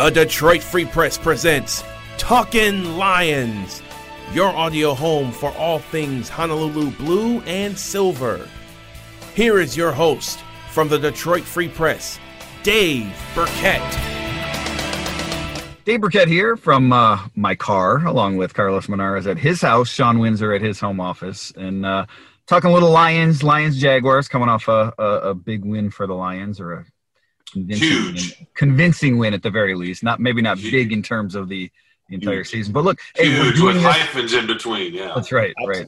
The Detroit Free Press presents Talkin' Lions, your audio home for all things Honolulu blue and silver. Here is your host from the Detroit Free Press, Dave Birkett. Dave Burkett here from uh, my car, along with Carlos Monarrez at his house, Shawn Windsor at his home office, and uh, talking little Lions, Lions Jaguars, coming off a, a, a, big win for the Lions, or a convincing Huge. win, convincing win at the very least. Not maybe not Huge. big in terms of the, the entire Huge. season, but look, hey, we're Huge doing with this- hyphens in between. Yeah. That's right, right.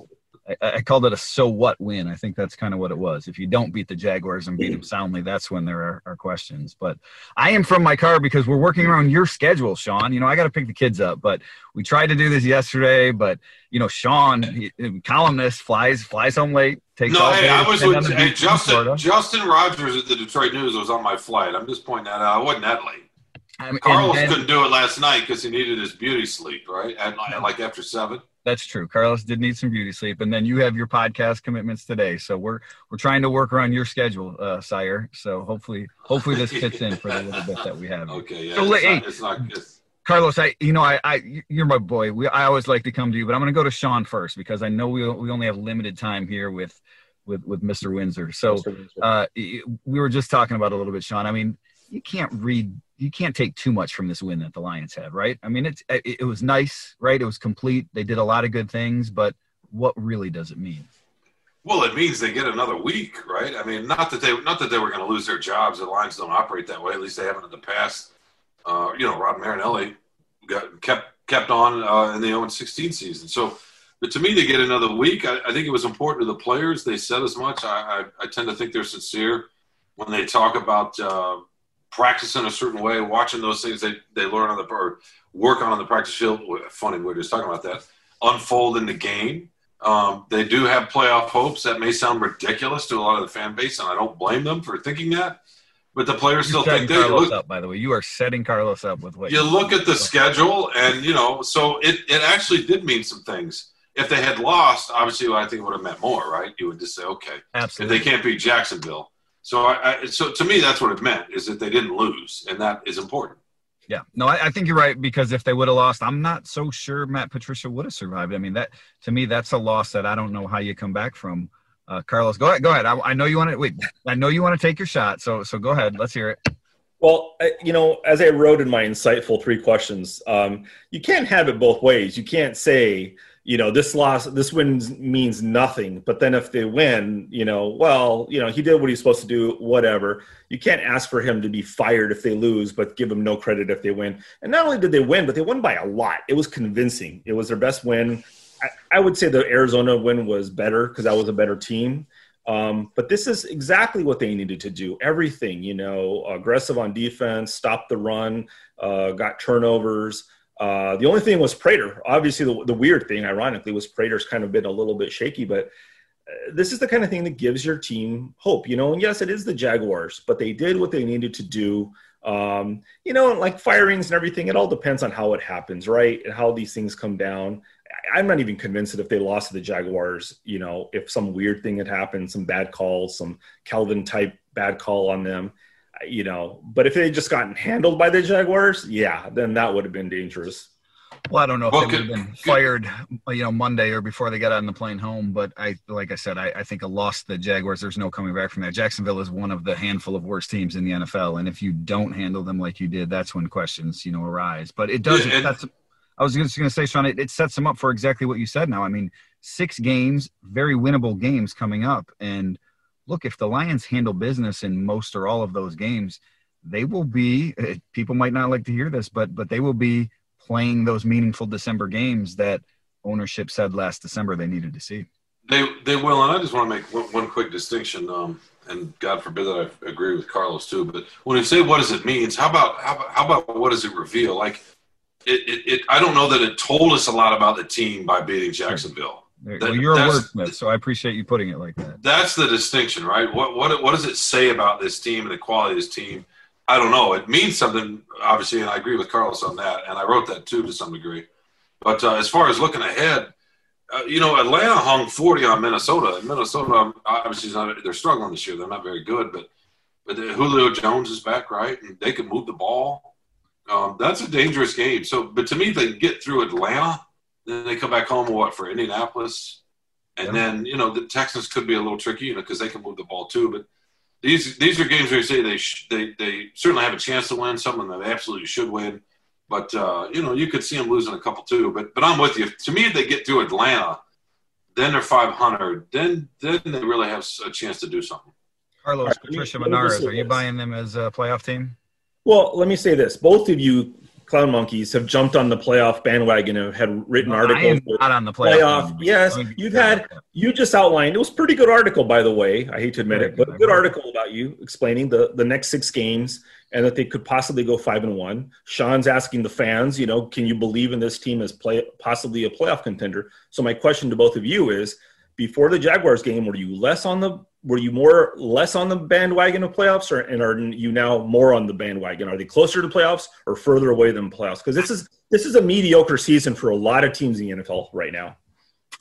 I, I called it a so what win. I think that's kind of what it was. If you don't beat the Jaguars and beat them soundly, that's when there are, are questions. But I am from my car because we're working around your schedule, Shawn. You know, I got to pick the kids up, but we tried to do this yesterday. But you know, Shawn, he, columnist, flies flies home late. Takes No, hey, I was with hey, Justin. Justin Rogers at the Detroit News was on my flight. I'm just pointing that out. I wasn't that late. I mean, Carlos then- couldn't do it last night because he needed his beauty sleep, right? At like after seven. That's true. Carlos did need some beauty sleep, and then you have your podcast commitments today. So we're we're trying to work around your schedule, uh, sire. So hopefully, hopefully this fits in for the little bit that we have. Okay, yeah. So, it's, hey, not, it's not. It's, Carlos, I you know I, I you're my boy. We I always like to come to you, but I'm going to go to Shawn first because I know we we only have limited time here with with with Mr. Windsor. So uh, we were just talking about a little bit, Shawn. I mean, you can't read, you can't take too much from this win that the Lions had, right? I mean, it's it, it was nice, right? It was complete. They did a lot of good things, but what really does it mean? well, it means they get another week, right? I mean, not that they not that they were going to lose their jobs. The Lions don't operate that way. At least they haven't in the past. Uh, you know, Rod Marinelli got kept kept on uh, in the 0 16 season. So, but to me, they get another week. I, I think it was important to the players. They said as much. I, I, I tend to think they're sincere when they talk about uh, practicing a certain way, watching those things they, they learn on the or work on on the practice field. Funny, we were just talking about that. Unfold in the game. Um, they do have playoff hopes. That may sound ridiculous to a lot of the fan base, and I don't blame them for thinking that. But the players You're still think they Carlos look. up, by the way. You are setting Carlos up with what You look at the schedule, and you know, so it, it actually did mean some things. If they had lost, obviously, I think it would have meant more, right? You would just say, okay, if they can't beat Jacksonville. So, I, I, so to me, that's what it meant is that they didn't lose, and that is important. Yeah, no, I, I think you're right because if they would have lost, I'm not so sure Matt Patricia would have survived. I mean, that to me, that's a loss that I don't know how you come back from. Uh, Carlos, go ahead. Go ahead. I, I know you want to wait. I know you want to take your shot. So, so go ahead. Let's hear it. Well, you know, as I wrote in my insightful three questions, um, you can't have it both ways. You can't say, you know, this loss, this win means nothing. But then if they win, you know, well, you know, he did what he's supposed to do, whatever. You can't ask for him to be fired if they lose, but give him no credit if they win. And not only did they win, but they won by a lot. It was convincing. It was their best win. I, I would say the Arizona win was better because that was a better team. Um, but this is exactly what they needed to do. Everything, you know, aggressive on defense, stop the run, uh, got turnovers. Uh, the only thing was Prater. Obviously, the, the weird thing, ironically, was Prater's kind of been a little bit shaky, but uh, this is the kind of thing that gives your team hope, you know. And yes, it is the Jaguars, but they did what they needed to do. Um, you know, like firings and everything, it all depends on how it happens, right? And how these things come down. I'm not even convinced that if they lost to the Jaguars, you know, if some weird thing had happened, some bad call, some Calvin type bad call on them, you know, but if they had just gotten handled by the Jaguars, yeah, then that would have been dangerous. Well, I don't know if Well, they would have been good. fired, you know, Monday or before they got on the plane home. But I, like I said, I, I think a loss to the Jaguars. There's no coming back from that. Jacksonville is one of the handful of worst teams in the NFL, and if you don't handle them like you did, that's when questions, you know, arise. But it does. Yeah, and- that's, I was just going to say, Shawn, it, it sets them up for exactly what you said. Now, I mean, six games, very winnable games coming up, and look, if the Lions handle business in most or all of those games, they will be. eh, People might not like to hear this, but but they will be playing those meaningful December games that ownership said last December they needed to see. They they will, and I just want to make one, one quick distinction. Um, and God forbid that I agree with Carlos too. But when you say what does it mean, how about how about, how about what does it reveal? Like it, it, it, I don't know that it told us a lot about the team by beating Jacksonville. That- well, you're a wordsmith, so I appreciate you putting it like that. That's the distinction, right? What what what does it say about this team and the quality of this team? I don't know. It means something, obviously, and I agree with Carlos on that. And I wrote that too to some degree. But uh, as far as looking ahead, uh, you know, Atlanta hung 40 on Minnesota. And Minnesota, um, obviously, is not, they're struggling this year. They're not very good. But but the, Julio Jones is back, right? And they can move the ball. Um, that's a dangerous game. So, but to me, they get through Atlanta, then they come back home. What for Indianapolis, and yeah. then you know the Texans could be a little tricky, you know, because they can move the ball too. But these these are games where you say they sh- they they certainly have a chance to win, something that they absolutely should win. But uh, you know, you could see them losing a couple too. But but I'm with you. To me, if they get through Atlanta, then they're 500. Then then they really have a chance to do something. Carlos, right, Patricia Monarrez, are you buying them as a playoff team? Well, let me say this: both of you clown monkeys have jumped on the playoff bandwagon and had written articles. not on the playoff. playoff. Yes, you've had. You just outlined. It was a pretty good article, by the way. I hate to admit it, but a good article about you explaining the the next six games and that they could possibly go five and one. Shawn's asking the fans, you know, can you believe in this team as play possibly a playoff contender? So my question to both of you is: before the Jaguars game, were you less on the were you more less on the bandwagon of playoffs, or and are you now more on the bandwagon? Are they closer to playoffs or further away than playoffs? Because this is this is a mediocre season for a lot of teams in the NFL right now.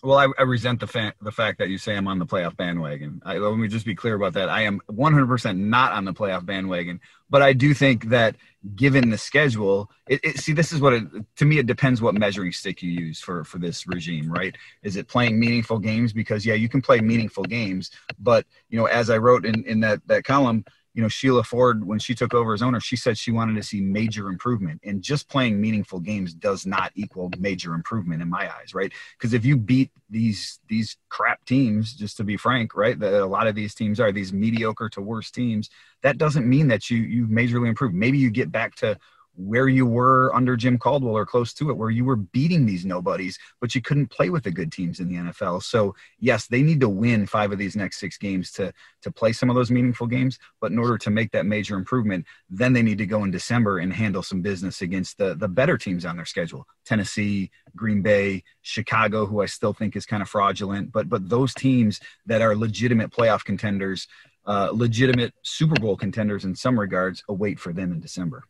Well, I, I resent the fa- the fact that you say I'm on the playoff bandwagon. I, let me just be clear about that. I am 100% not on the playoff bandwagon, but I do think that given the schedule, it, it, see this is what it, to me it depends what measuring stick you use for for this regime, right? Is it playing meaningful games? Because yeah, you can play meaningful games, but you know, as I wrote in in that that column, you know, Sheila Ford, when she took over as owner, she said she wanted to see major improvement. And just playing meaningful games does not equal major improvement in my eyes, right? Because if you beat these these crap teams, just to be frank, right, that a lot of these teams are these mediocre to worse teams, that doesn't mean that you you majorly improve. Maybe you get back to where you were under Jim Caldwell or close to it, where you were beating these nobodies, but you couldn't play with the good teams in the NFL. So yes, they need to win five of these next six games to to play some of those meaningful games. But in order to make that major improvement, then they need to go in December and handle some business against the the better teams on their schedule: Tennessee, Green Bay, Chicago, who I still think is kind of fraudulent. But but those teams that are legitimate playoff contenders. Uh, legitimate Super Bowl contenders in some regards await for them in December.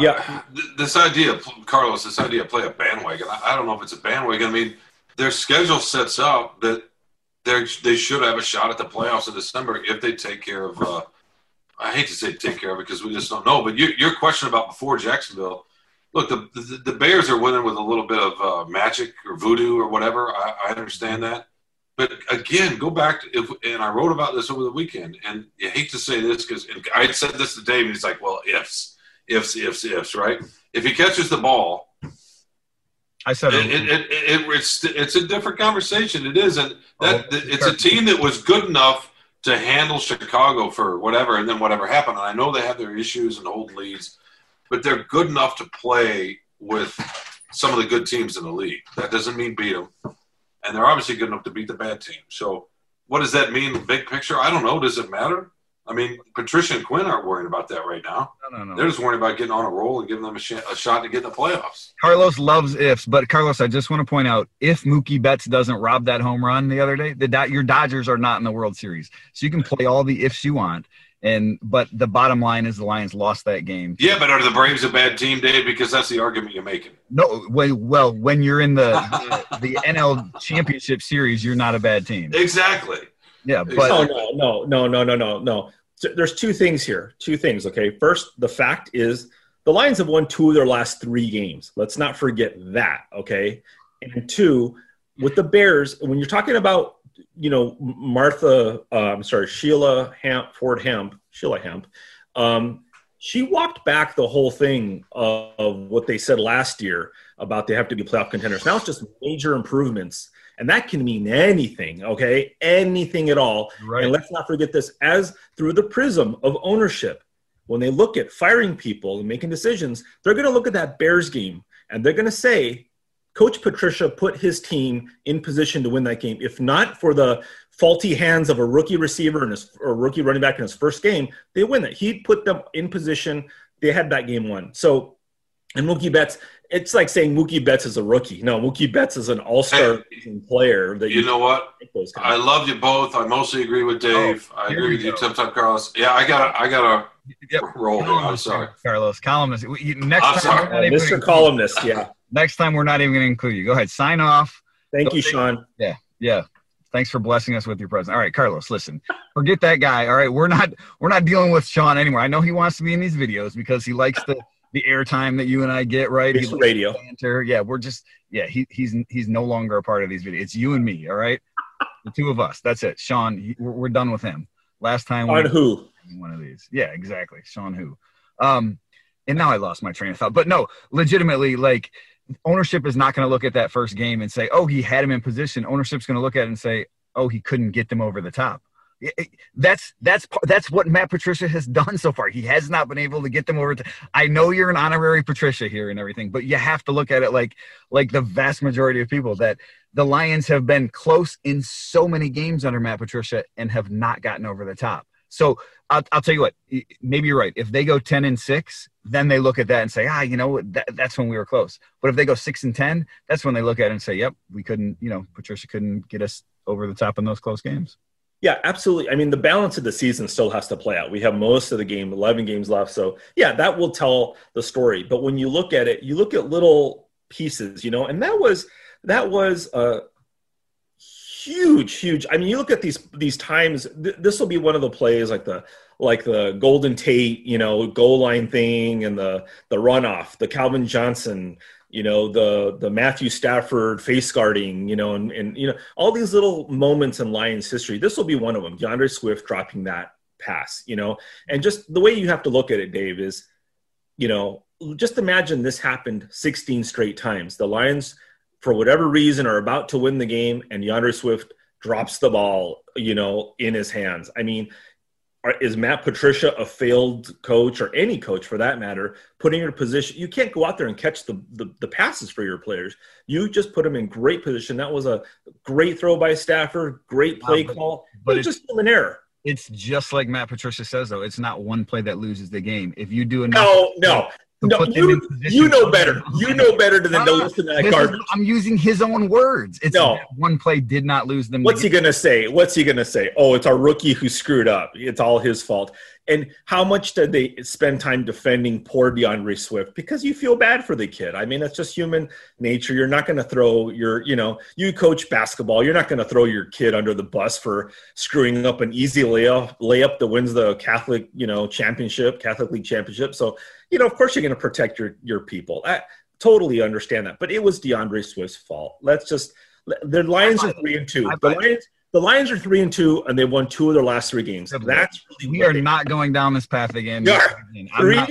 Yeah. Uh, this idea, Carlos, this idea of play a bandwagon, I, I, don't know if it's a bandwagon. I mean, their schedule sets up that they they should have a shot at the playoffs in December if they take care of. Uh, I hate to say take care of it because we just don't know. But you, your question about before Jacksonville, look, the, the, the Bears are winning with a little bit of uh, magic or voodoo or whatever. I, I understand that. But again, go back to if, and I wrote about this over the weekend, and you hate to say this because I said this to Dave, and he's like, "Well, ifs." Ifs, ifs, ifs, right? If he catches the ball, I said it, it, it, it's it's a different conversation. It is, and that oh, it's a team that was good enough to handle Chicago for whatever, and then whatever happened. And I know they have their issues and old leads, but they're good enough to play with some of the good teams in the league. That doesn't mean beat them, and they're obviously good enough to beat the bad team. So, what does that mean? Big picture, I don't know. Does it matter? I mean, Patricia and Quinn aren't worrying about that right now. No, no, no. They're just worried about getting on a roll and giving them a, sh- a shot to get in the playoffs. Carlos loves ifs, but Carlos, I just want to point out if Mookie Betts doesn't rob that home run the other day, the Do- your Dodgers are not in the World Series. So you can play all the ifs you want. And but the bottom line is the Lions lost that game. Yeah, but are the Braves a bad team, Dave? Because that's the argument you're making. No, well, well when you're in the the, the NL Championship Series, you're not a bad team. Exactly. Yeah, but no, no, no, no, no, no, no. So there's two things here. Two things. Okay. First, the fact is the Lions have won two of their last three games. Let's not forget that. Okay. And two, with the Bears, when you're talking about, you know, Martha, uh, I'm sorry, Sheila Hamp, Ford Hamp, Sheila Hamp, um, she walked back the whole thing of, of what they said last year about they have to be playoff contenders. Now it's just major improvements and that can mean anything, okay? Anything at all. Right. And let's not forget this as through the prism of ownership. When they look at firing people and making decisions, they're going to look at that Bears game and they're going to say, Coach Patricia put his team in position to win that game. If not for the faulty hands of a rookie receiver and his, or rookie running back in his first game, they win it. He put them in position. They had that game won. So, and Mookie Betts, it's like saying Mookie Betts is a rookie. No, Mookie Betts is an all-star hey, player. That you, you know what? I love you both. I mostly agree with oh, Dave. Oh, I agree with you, Tip Top Carlos. Yeah, I got I got a yep. roll. Here. I'm sorry, Carlos. Columnist. Next I'm time, sorry. Mr. Columnist. Yeah. Next time, we're not even going to include you. Go ahead. Sign off. Thank Go you, Shawn. Yeah. Yeah. Thanks for blessing us with your presence. All right, Carlos, listen. Forget that guy. All right, we're not we're not dealing with Shawn anymore. I know he wants to be in these videos because he likes the the airtime that you and I get, right? It's radio. Banter. Yeah, we're just yeah, he, he's he's no longer a part of these videos. It's you and me, all right? The two of us. That's it. Shawn, he, we're, we're done with him. Last time on who? One of these. Yeah, exactly. Shawn who. Um and now I lost my train of thought. But no, legitimately, like ownership is not going to look at that first game and say, "Oh, he had him in position." Ownership's going to look at it and say, "Oh, he couldn't get them over the top." That's that's that's what Matt Patricia has done so far. He has not been able to get them over. To, I know you're an honorary Patricia here and everything, but you have to look at it like like the vast majority of people that the Lions have been close in so many games under Matt Patricia and have not gotten over the top. So I'll, I'll tell you what, maybe you're right. If they go 10 and six, then they look at that and say, ah, you know, that, that's when we were close. But if they go six and 10, that's when they look at it and say, yep, we couldn't, you know, Patricia couldn't get us over the top in those close games. Yeah, absolutely. I mean, the balance of the season still has to play out. We have most of the game, 11 games left. So, yeah, that will tell the story. But when you look at it, you look at little pieces, you know, and that was, that was, uh, huge, huge. I mean, you look at these these times. Th- this will be one of the plays like the like the Golden Tate, you know, goal line thing, and the the runoff, the Calvin Johnson, you know, the the Matthew Stafford face guarding, you know, and and you know all these little moments in Lions history. This will be one of them. D'Andre Swift dropping that pass, you know, and just the way you have to look at it, Dave, is, you know, just imagine this happened 16 straight times. The Lions for whatever reason are about to win the game and D'Andre Swift drops the ball, you know, in his hands. I mean, are, is Matt Patricia a failed coach or any coach for that matter, putting in a position? You can't go out there and catch the, the, the passes for your players. You just put them in great position. That was a great throw by Stafford, great play but, call, but it's just an error. It's just like Matt Patricia says, though. It's not one play that loses the game. If you do enough, no, no, no, you, you know better. You know better than to listen to that garbage. I'm using his own words. It's no. one play did not lose them. What's he going to say? What's he going to say? Oh, it's our rookie who screwed up. It's all his fault. And how much did they spend time defending poor D'Andre Swift? Because you feel bad for the kid. I mean, that's just human nature. You're not going to throw your, you know, you coach basketball. You're not going to throw your kid under the bus for screwing up an easy layup, layup that wins the Catholic, you know, championship, Catholic League championship. So, you know, of course you're going to protect your your people. I totally understand that. But it was D'Andre Swift's fault. Let's just the Lions are three and two. The Lions the Lions are three and two, and they won two of their last three games. That's really we are not going down this path again. You are. Three. Not,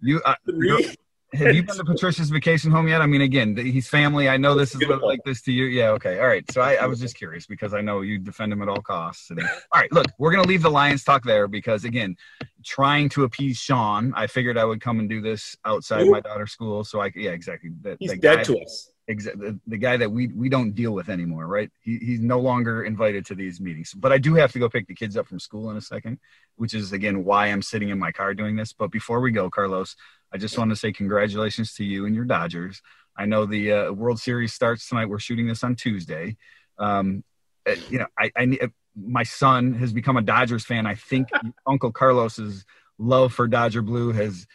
you uh, three. Have you been to Patricia's vacation home yet? I mean, again, he's family. I know this is like this to you. Yeah, okay, all right. So I, I, was just curious because I know you defend him at all costs. And, all right, look, we're gonna leave the Lions talk there because again, trying to appease Shawn, I figured I would come and do this outside Ooh. my daughter's school. So I, yeah, exactly. That, he's dead guy, to us the, the guy that we we don't deal with anymore, right? He, he's no longer invited to these meetings. But I do have to go pick the kids up from school in a second, which is again why I'm sitting in my car doing this. But before we go, Carlos, I just want to say congratulations to you and your Dodgers. I know the uh, World Series starts tonight. We're shooting this on Tuesday. Um, uh, you know, I, I my son has become a Dodgers fan. I think Uncle Carlos's love for Dodger blue has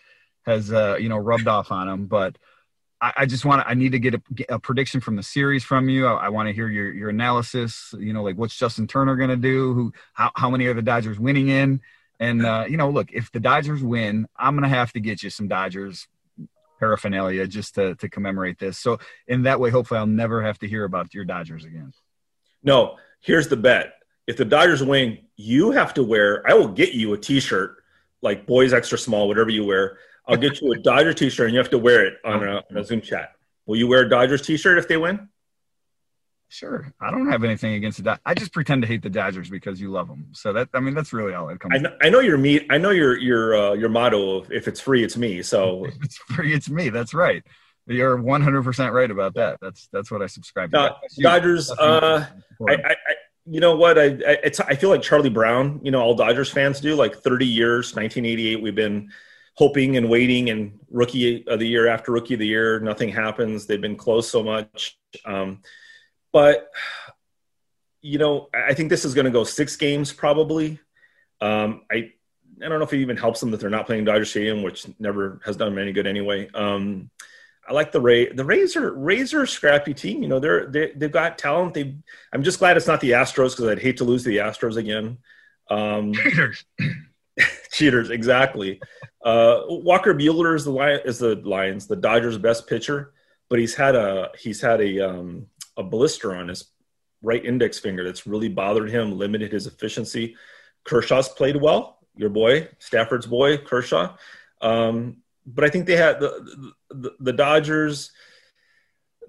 has uh, you know rubbed off on him, but I, I just want to, I need to get a, a, prediction from the series from you. I, I want to hear your, your analysis, you know, like what's Justin Turner going to do? Who, how, how many are the Dodgers winning in? And, uh, you know, look, if the Dodgers win, I'm going to have to get you some Dodgers paraphernalia just to, to commemorate this. So in that way, hopefully I'll never have to hear about your Dodgers again. No, here's the bet. If the Dodgers win, you have to wear, I will get you a t-shirt like boys extra small, whatever you wear I'll get you a Dodger T-shirt, and you have to wear it on a, on a Zoom chat. Will you wear a Dodgers T-shirt if they win? Sure. I don't have anything against the Dodgers. I just pretend to hate the Dodgers because you love them. So that I mean that's really all it comes. I know, I know your meet. I know your your uh, your motto of if it's free, it's me. So if it's free, it's me. That's right. You're 100 percent right about that. That's that's what I subscribe to. Uh, Dodgers. Uh, I, I, you know what? I, I it's I feel like Charlie Brown. You know, all Dodgers fans do. Like 30 years, 1988. We've been hoping and waiting and rookie of the year after rookie of the year nothing happens they've been close so much um, but you know i think this is going to go six games probably um, i i don't know if it even helps them that they're not playing dodger stadium which never has done them any good anyway um, I like the Ray. The Rays are Rays are a scrappy team. You know, they're they, they've got talent. They. I'm just glad it's not the Astros because I'd hate to lose to the Astros again. Um. cheaters, exactly. Uh, Walker Buehler is the Lion, is the Lions, the Dodgers' best pitcher, but he's had a he's had a um, a blister on his right index finger that's really bothered him, limited his efficiency. Kershaw's played well. Your boy, Stafford's boy, Kershaw. Um, but I think they had the, the, the Dodgers.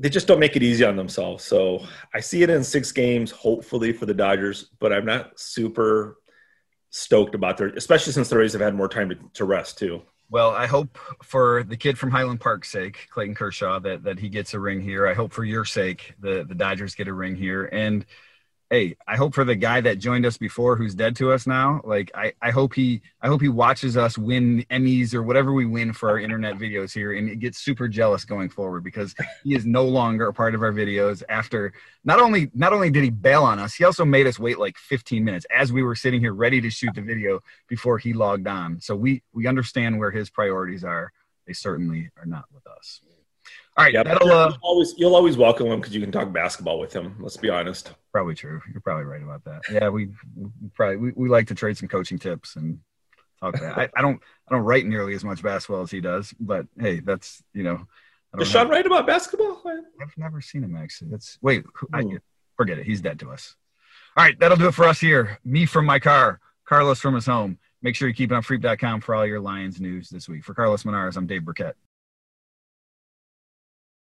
They just don't make it easy on themselves. So I see it in six games, hopefully for the Dodgers. But I'm not super stoked about their, especially since the Rays have had more time to, to rest too. Well, I hope for the kid from Highland Park's sake, Clayton Kershaw, that that he gets a ring here. I hope for your sake, the the Dodgers get a ring here. And hey, I hope for the guy that joined us before who's dead to us now. Like I, I hope he I hope he watches us win Emmys or whatever we win for our internet videos here and it gets super jealous going forward because he is no longer a part of our videos after not only not only did he bail on us, he also made us wait like 15 minutes as we were sitting here ready to shoot the video before he logged on. So we we understand where his priorities are. They certainly are not with us. All right, Yeah, that'll you'll uh, always you'll always welcome him because you can talk basketball with him. Let's be honest. probably true. You're probably right about that. Yeah, we, we probably we, we like to trade some coaching tips and talk that. I, I don't I don't write nearly as much basketball as he does, but hey, that's you know. Does Shawn have- write about basketball? I've never seen him actually. That's wait, I, Hmm. forget it. He's dead to us. All right, that'll do it for us here. Me from my car, Carlos from his home. Make sure you keep it on freep.com for all your Lions news this week. For Carlos Monarrez, I'm Dave Birkett.